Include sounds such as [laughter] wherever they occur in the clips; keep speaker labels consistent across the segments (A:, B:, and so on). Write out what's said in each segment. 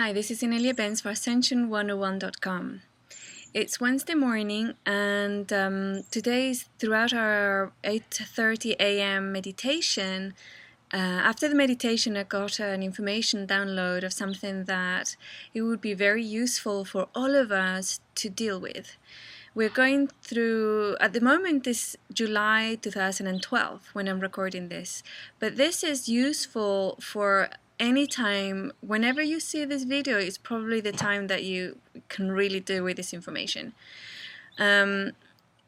A: Hi, this is Inelia Benz for Ascension101.com. It's Wednesday morning, and um, today is throughout our 8:30 a.m. meditation. Uh, after the meditation, I got an information download of something that it would be very useful for all of us to deal with. We're going through, at the moment, this July 2012 when I'm recording this, but this is useful for anytime, whenever you see this video, it's probably the time that you can really do with this information. Um,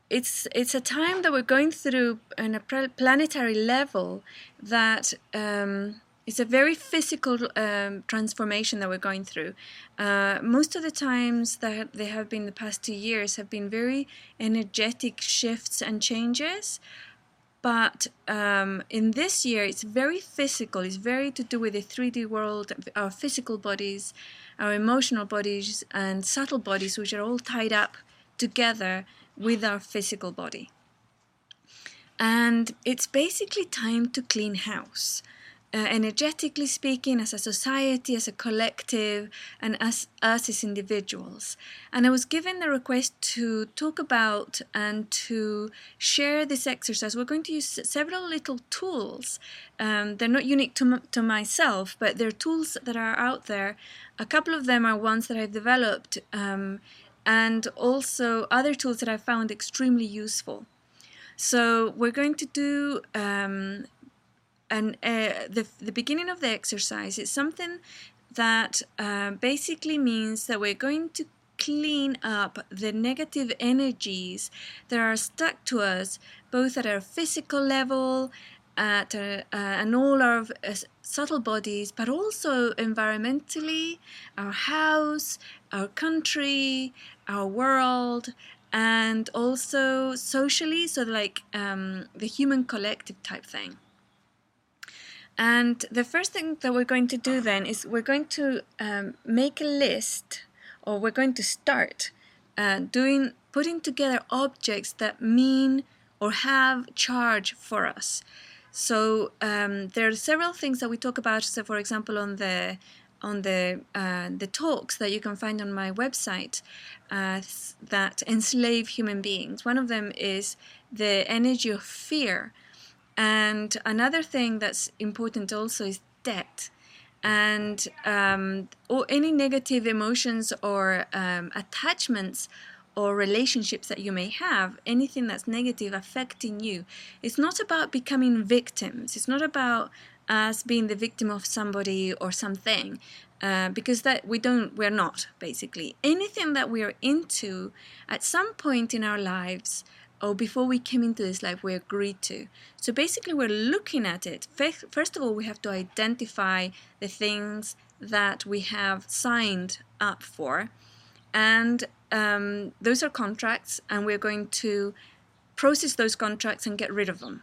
A: it's it's a time that we're going through on a planetary level that um, it's a very physical um, transformation that we're going through. Uh, most of the times that they have been the past two years have been very energetic shifts and changes but um, in this year it's very physical. It's very to do with the 3d world our physical bodies our emotional bodies and subtle bodies which are all tied up together with our physical body. And it's basically time to clean house uh, energetically speaking, as a society, as a collective, and as us as individuals. And I was given the request to talk about and to share this exercise. We're going to use several little tools. Um, they're not unique to, to myself, but they're tools that are out there. A couple of them are ones that I've developed, um, and also other tools that I found extremely useful. So we're going to do um, and uh, the, the beginning of the exercise is something that uh, basically means that we're going to clean up the negative energies that are stuck to us both at our physical level at uh, and all our uh, subtle bodies but also environmentally our house our country our world and also socially so like um, the human collective type thing and the first thing that we're going to do then is we're going to um, make a list, or we're going to start uh, doing putting together objects that mean or have charge for us. So um, there are several things that we talk about. So, for example, on the on the uh, the talks that you can find on my website uh, that enslave human beings. One of them is the energy of fear and another thing that's important also is debt and um, or any negative emotions or um, attachments or relationships that you may have, anything that's negative affecting you. It's not about becoming victims. It's not about us being the victim of somebody or something, uh, because that we don't. We're not basically anything that we are into. At some point in our lives, or before we came into this life, we agreed to. So basically, we're looking at it. First of all, we have to identify the things that we have signed up for, and um, those are contracts, and we're going to process those contracts and get rid of them.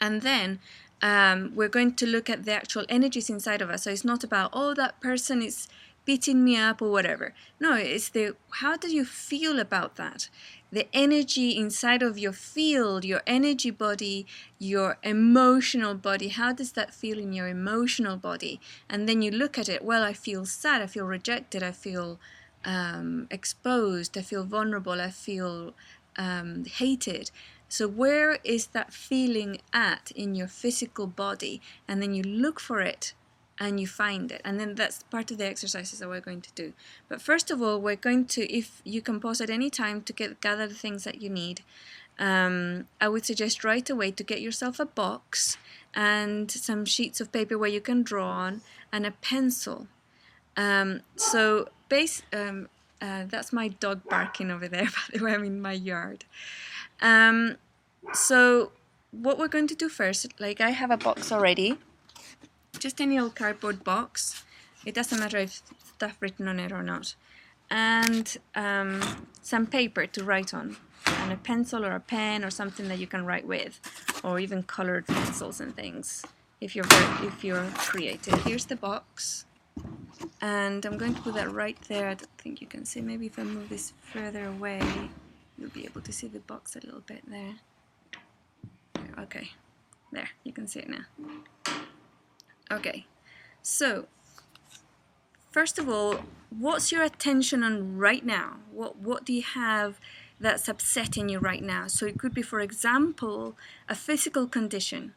A: And then um, we're going to look at the actual energies inside of us. So it's not about, oh, that person is beating me up or whatever. No, it's the how do you feel about that? The energy inside of your field, your energy body, your emotional body, how does that feel in your emotional body? And then you look at it, well, I feel sad, I feel rejected, I feel um, exposed, I feel vulnerable, I feel um, hated. So, where is that feeling at in your physical body? And then you look for it and you find it. And then that's part of the exercises that we're going to do. But first of all we're going to if you can pause at any time to get gather the things that you need um, i would suggest right away to get yourself a box and some sheets of paper where you can draw on and a pencil. Um, so base um, uh, that's my dog barking over there [laughs] by the way i'm in my yard. Um, so what we're going to do first like i have a box already just any old cardboard box. It doesn't matter if stuff written on it or not. And um, some paper to write on, and a pencil or a pen or something that you can write with, or even colored pencils and things. If you're very, if you're creative, here's the box, and I'm going to put that right there. I don't think you can see. Maybe if I move this further away, you'll be able to see the box a little bit there. Okay, there you can see it now. Okay, so first of all, what's your attention on right now? What what do you have that's upsetting you right now? So it could be, for example, a physical condition.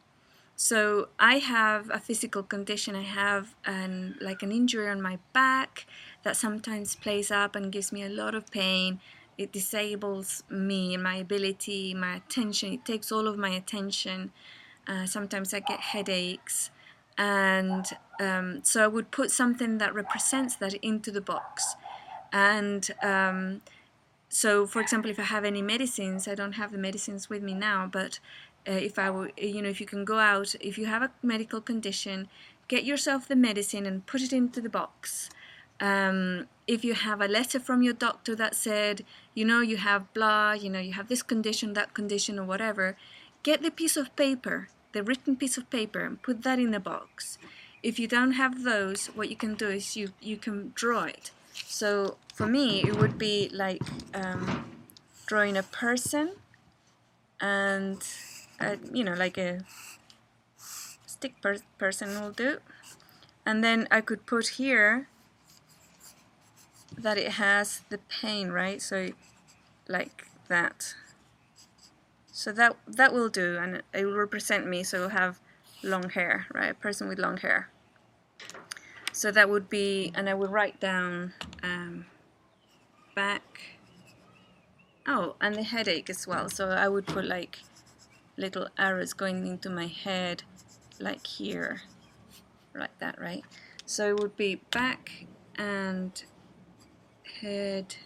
A: So I have a physical condition. I have an like an injury on my back that sometimes plays up and gives me a lot of pain. It disables me, my ability, my attention. It takes all of my attention. Uh, sometimes I get headaches and um, so I would put something that represents that into the box. And um, so, for example, if I have any medicines, I don't have the medicines with me now, but uh, if I you know, if you can go out, if you have a medical condition, get yourself the medicine and put it into the box. Um, if you have a letter from your doctor that said, you know, you have blah, you know, you have this condition, that condition, or whatever, get the piece of paper the written piece of paper and put that in the box. If you don't have those, what you can do is you, you can draw it. So for me, it would be like um, drawing a person and, a, you know, like a stick per person will do. And then I could put here that it has the pain, right? So like that. So that that will do, and it will represent me. So it'll have long hair, right? A person with long hair. So that would be, and I would write down um, back. Oh, and the headache as well. So I would put like little arrows going into my head, like here, like that, right? So it would be back and head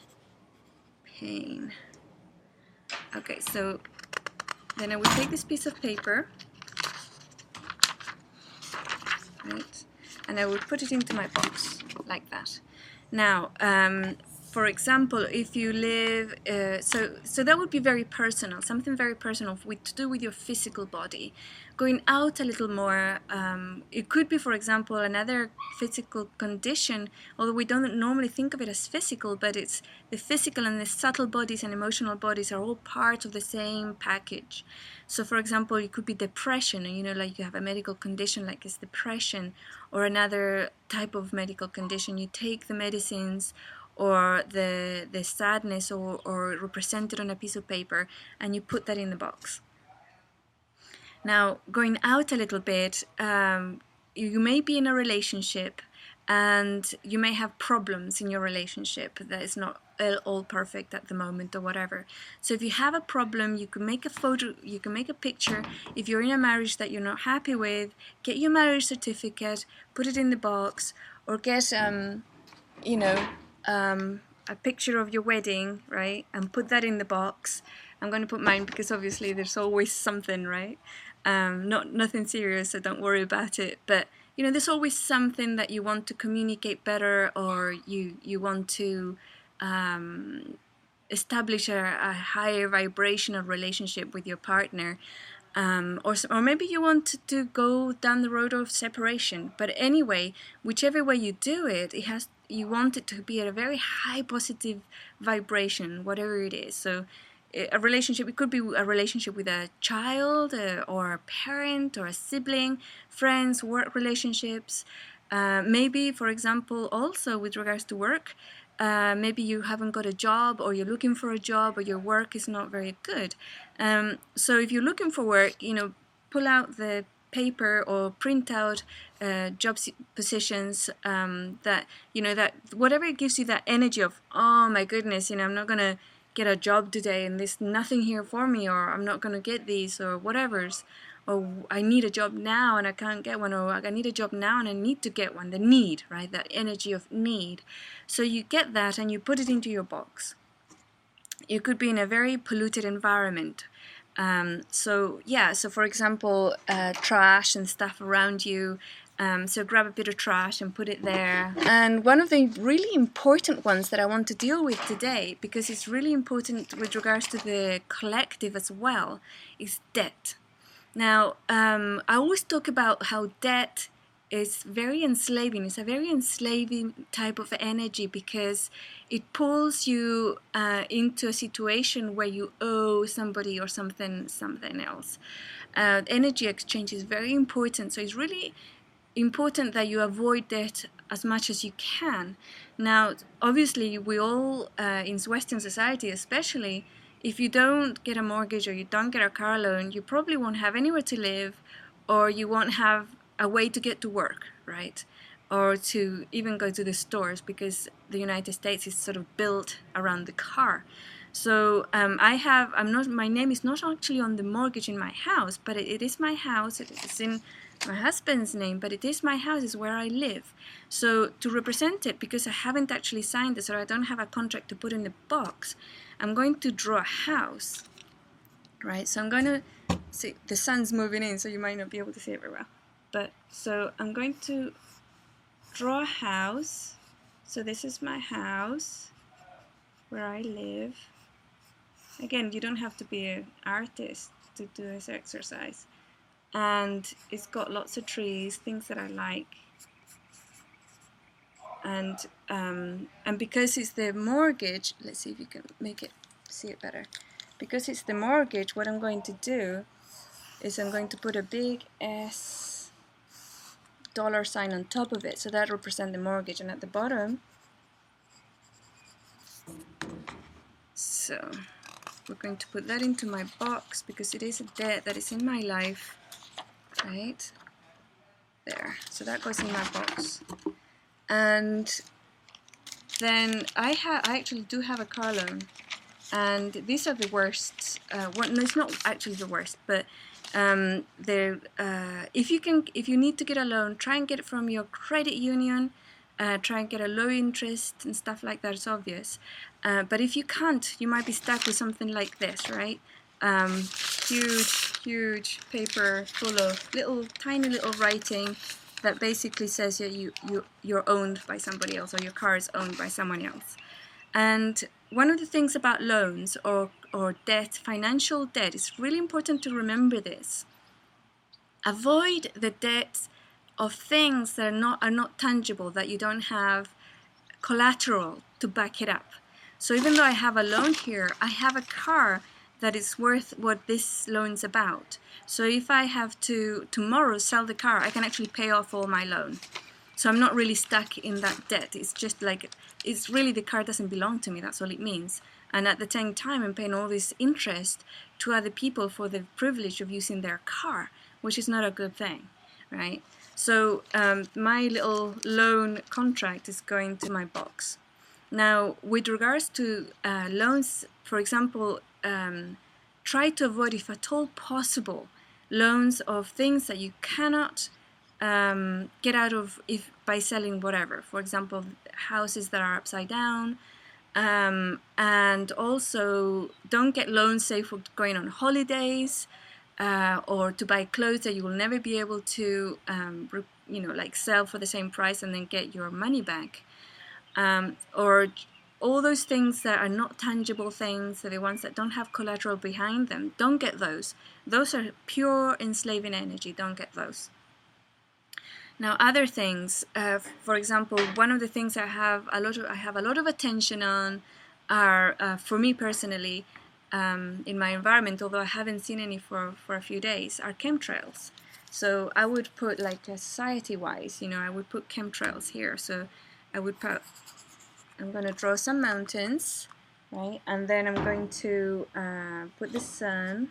A: pain. Okay, so then I would take this piece of paper, right, and I would put it into my box like that. Now, um, for example, if you live, uh, so so that would be very personal, something very personal with to do with your physical body going out a little more. Um, it could be, for example, another physical condition, although we don't normally think of it as physical, but it's the physical and the subtle bodies and emotional bodies are all part of the same package. So, for example, it could be depression, you know, like you have a medical condition like it's depression, or another type of medical condition. You take the medicines or the the sadness or, or represent it on a piece of paper and you put that in the box now, going out a little bit, um, you may be in a relationship and you may have problems in your relationship that is not all perfect at the moment or whatever. So if you have a problem, you can make a photo, you can make a picture. If you're in a marriage that you're not happy with, get your marriage certificate, put it in the box, or get um, you know, um, a picture of your wedding, right, and put that in the box. I'm going to put mine because obviously there's always something, right? Um, not nothing serious, so don't worry about it. But you know, there's always something that you want to communicate better, or you you want to um, establish a, a, higher vibrational relationship with your partner. Um, or, or maybe you want to, go down the road of separation. But anyway, whichever way you do it, it has you want it to be at a very high positive vibration, whatever it is. So a relationship it could be a relationship with a child uh, or a parent or a sibling friends work relationships uh, maybe for example also with regards to work uh, maybe you haven't got a job or you're looking for a job or your work is not very good. Um, so if you're looking for work you know pull out the paper or print out uh, job positions um, that you know that whatever gives you that energy of oh my goodness you know i'm not gonna get a job today and there's nothing here for me or I'm not to get these or whatever's or I need a job now and I can't get one or I need a job now and I need to get one. The need right? That energy of need. So you get that and you put it into your box. You could be in a very polluted environment. Um, so yeah so for example uh, trash and stuff around you. Um, so grab a bit of trash and put it there. And one of the really important ones that I want to deal with today, because it's really important with regards to the collective as well, is debt. Now, um, I always talk about how debt is very enslaving. It's a very enslaving type of energy because it pulls you uh, into a situation where you owe somebody or something something else. Uh, energy exchange is very important. So it's really important that you avoid debt as much as you can. Now, obviously, we all uh, in Western society, especially, if you don't get a mortgage or you don't get a car loan, you probably won't have anywhere to live, or you won't have a way to get to work, right? Or to even go to the stores because the United States is sort of built around the car. So um, I have, I'm not, my name is not actually on the mortgage in my house, but it, it is my house. It is in my husband's name, but it is my house, is where I live. So to represent it, because I haven't actually signed this or I don't have a contract to put in the box, I'm going to draw a house, right? So I'm going to see the sun's moving in, so you might not be able to see it very well. But so I'm going to draw a house. So this is my house where I live. Again, you don't have to be an artist to do this exercise. And it's got lots of trees, things that I like. And um, and because it's the mortgage, let's see if you can make it see it better. Because it's the mortgage, what I'm going to do is I'm going to put a big S dollar sign on top of it, so that represents the mortgage. And at the bottom, so we're going to put that into my box because it is a debt that is in my life right there so that goes in my box and then I have I actually do have a car loan and these are the worst uh, no it's not actually the worst but um, uh, if you can if you need to get a loan try and get it from your credit union uh, try and get a low interest and stuff like that, it's obvious. Uh, but if you can't, you might be stuck with something like this, right? Um, huge, huge paper full of little, tiny little writing that basically says that you, you, you're owned by somebody else or your car is owned by someone else. And one of the things about loans or, or debt, financial debt, it's really important to remember this. Avoid the debts of things that are not are not tangible that you don't have collateral to back it up. So even though I have a loan here, I have a car that is worth what this loan's about. So if I have to tomorrow sell the car, I can actually pay off all my loan. So I'm not really stuck in that debt. It's just like it's really the car doesn't belong to me. That's all it means. And at the same time, I'm paying all this interest to other people for the privilege of using their car, which is not a good thing, right? So um, my little loan contract is going to my box. Now, with regards to uh, loans, for example, um, try to avoid, if at all possible, loans of things that you cannot um, get out of if by selling whatever. For example, houses that are upside down, um, and also don't get loans, say for going on holidays uh, or to buy clothes that you will never be able to, um, you know, like sell for the same price and then get your money back, um, or all those things that are not tangible things, so the ones that don't have collateral behind them, don't get those. Those are pure enslaving energy. Don't get those. Now, other things, uh, for example, one of the things I have a lot of I have a lot of attention on are, uh, for me personally, um, in my environment, although I haven't seen any for, for a few days, are chemtrails. So I would put like society-wise, you know, I would put chemtrails here. So I would put, I'm going to draw some mountains, right? And then I'm going to uh, put the sun.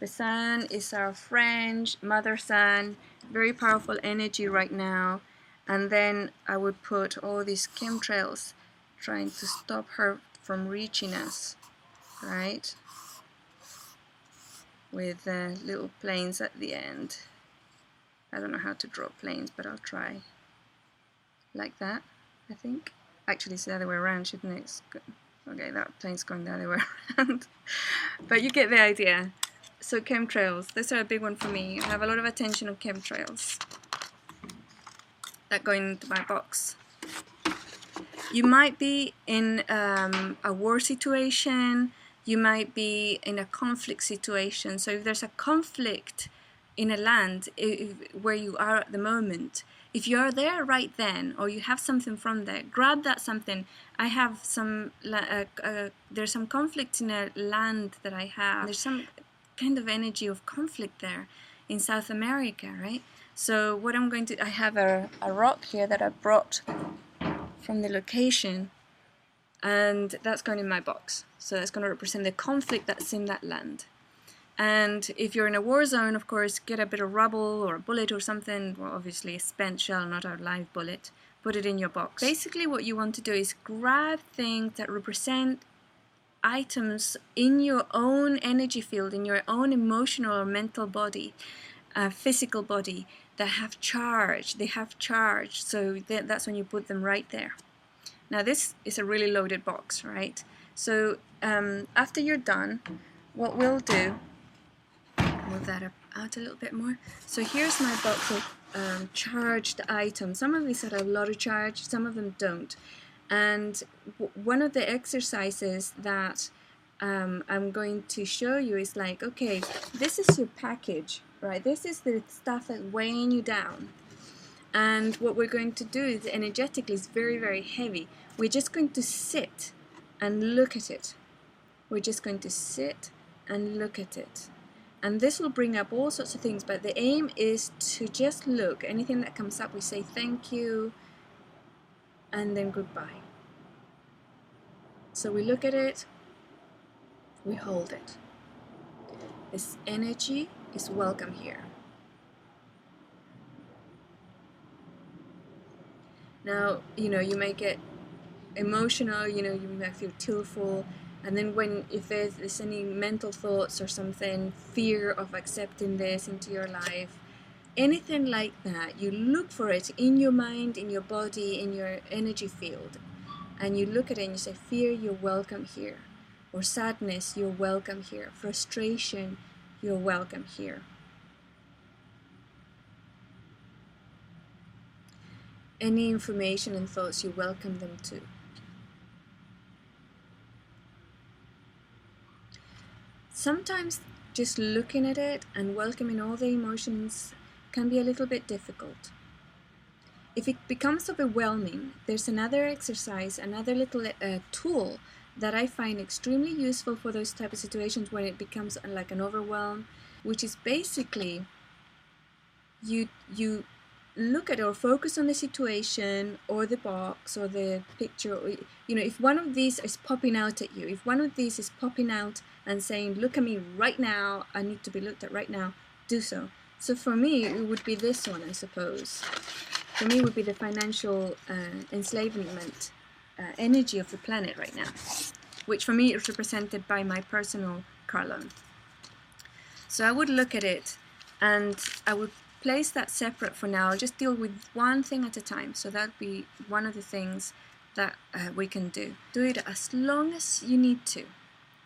A: The sun is our friend, mother sun, very powerful energy right now. And then I would put all these chemtrails trying to stop her from reaching us right with uh, little planes at the end I don't know how to draw planes but I'll try like that I think. Actually it's the other way around shouldn't it? Okay that plane's going the other way [laughs] around. But you get the idea. So chemtrails. This are a big one for me. I have a lot of attention on chemtrails. That going into my box. You might be in um, a war situation. You might be in a conflict situation. So if there's a conflict in a land if, where you are at the moment, if you're there right then, or you have something from there, grab that something. I have some, uh, uh, there's some conflict in a land that I have. There's some kind of energy of conflict there in South America, right? So what I'm going to, I have a, a rock here that I brought from the location and that's going in my box. So that's going to represent the conflict that's in that land. And if you're in a war zone, of course, get a bit of rubble or a bullet or something, well, obviously a spent shell, not a live bullet, put it in your box. Basically, what you want to do is grab things that represent items in your own energy field, in your own emotional or mental body, uh, physical body that have charge. They have charge, so th- that's when you put them right there. Now, this is a really loaded box, right? So, um, after you're done, what we'll do, move that up, out a little bit more. So, here's my box of um, charged items. Some of these have a lot of charge, some of them don't. And one of the exercises that um, I'm going to show you is like, okay, this is your package, right? This is the stuff that's weighing you down. And what we're going to do is energetically is very, very heavy. We're just going to sit and look at it. We're just going to sit and look at it. And this will bring up all sorts of things, but the aim is to just look. Anything that comes up, we say thank you and then goodbye. So we look at it, we hold it. This energy is welcome here. Now, you know, you may get emotional, you know, you might feel tearful, and then when if there's, there's any mental thoughts or something, fear of accepting this into your life, anything like that, you look for it in your mind, in your body, in your energy field, and you look at it and you say, Fear, you're welcome here. Or sadness, you're welcome here. Frustration, you're welcome here. Any information and thoughts, you welcome them too. Sometimes just looking at it and welcoming all the emotions can be a little bit difficult. If it becomes overwhelming, there's another exercise, another little uh, tool that I find extremely useful for those type of situations when it becomes like an overwhelm, which is basically you you look at or focus on the situation or the box or the picture or, you know if one of these is popping out at you if one of these is popping out and saying look at me right now i need to be looked at right now do so so for me, it would be this one, I suppose. For me, would be the financial uh, enslavement uh, energy of the planet right now, which for me is represented by my personal car loan. So I would look at it and I would place that separate for now. I'll just deal with one thing at a time. So that would be one of the things that uh, we can do. Do it as long as you need to,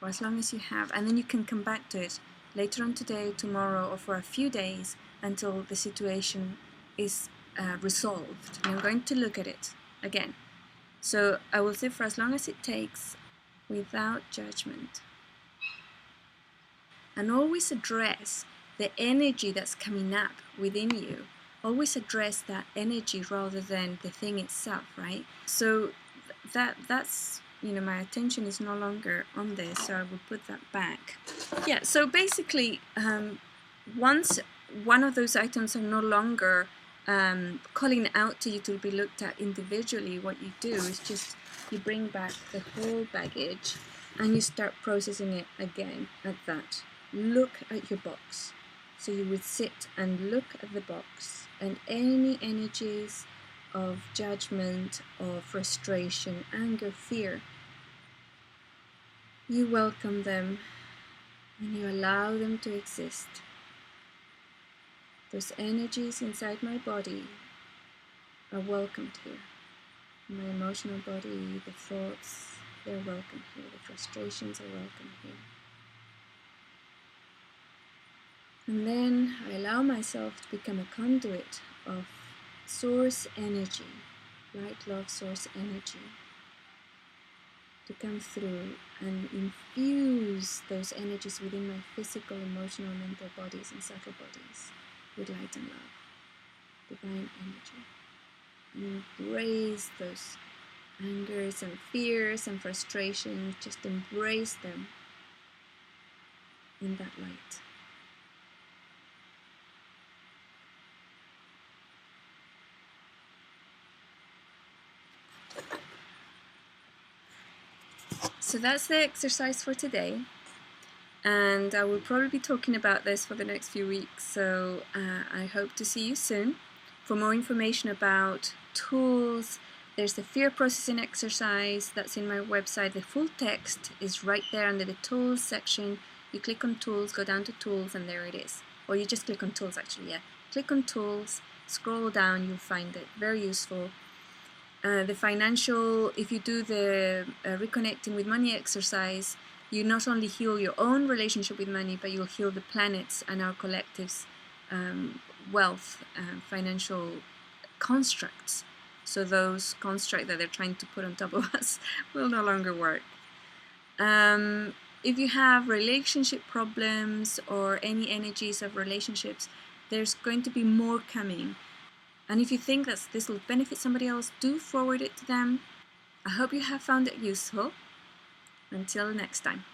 A: or as long as you have, and then you can come back to it later on today, tomorrow, or for a few days until the situation is uh, resolved. And I'm going to look at it again. So I will say for as long as it takes without judgment. And always address the energy that's coming up within you. Always address that energy rather than the thing itself, right? So that that's you know my attention is no longer on this so I will put that back yeah so basically um, once one of those items are no longer um, calling out to you to be looked at individually what you do is just you bring back the whole baggage and you start processing it again at that look at your box so you would sit and look at the box and any energies of judgment, of frustration, anger, fear. You welcome them and you allow them to exist. Those energies inside my body are welcomed here. My emotional body, the thoughts, they're welcome here. The frustrations are welcome here. And then I allow myself to become a conduit of source energy, light love source energy, to come through and infuse those energies within my physical, emotional, mental bodies and subtle bodies with light and love, divine energy. And embrace those angers and fears and frustrations, just embrace them in that light. So that's the exercise for today. And I will probably be talking about this for the next few weeks. So uh, I hope to see you soon. For more information about tools, there's the fear processing exercise that's in my website. The full text is right there under the tools section. You click on tools, go down to tools, and there it is. Or you just click on tools actually, yeah. Click on tools, scroll down, you'll find it. Very useful. Uh, the financial, if you do the uh, reconnecting with money exercise, you not only heal your own relationship with money, but you'll heal the planet's and our collective's um, wealth and financial constructs. So those constructs that they're trying to put on top of [laughs] us will no longer work. Um, if you have relationship problems or any energies of relationships, there's going to be more coming. And if you think that this will benefit somebody else, do forward it to them. I hope you have found it useful. Until next time.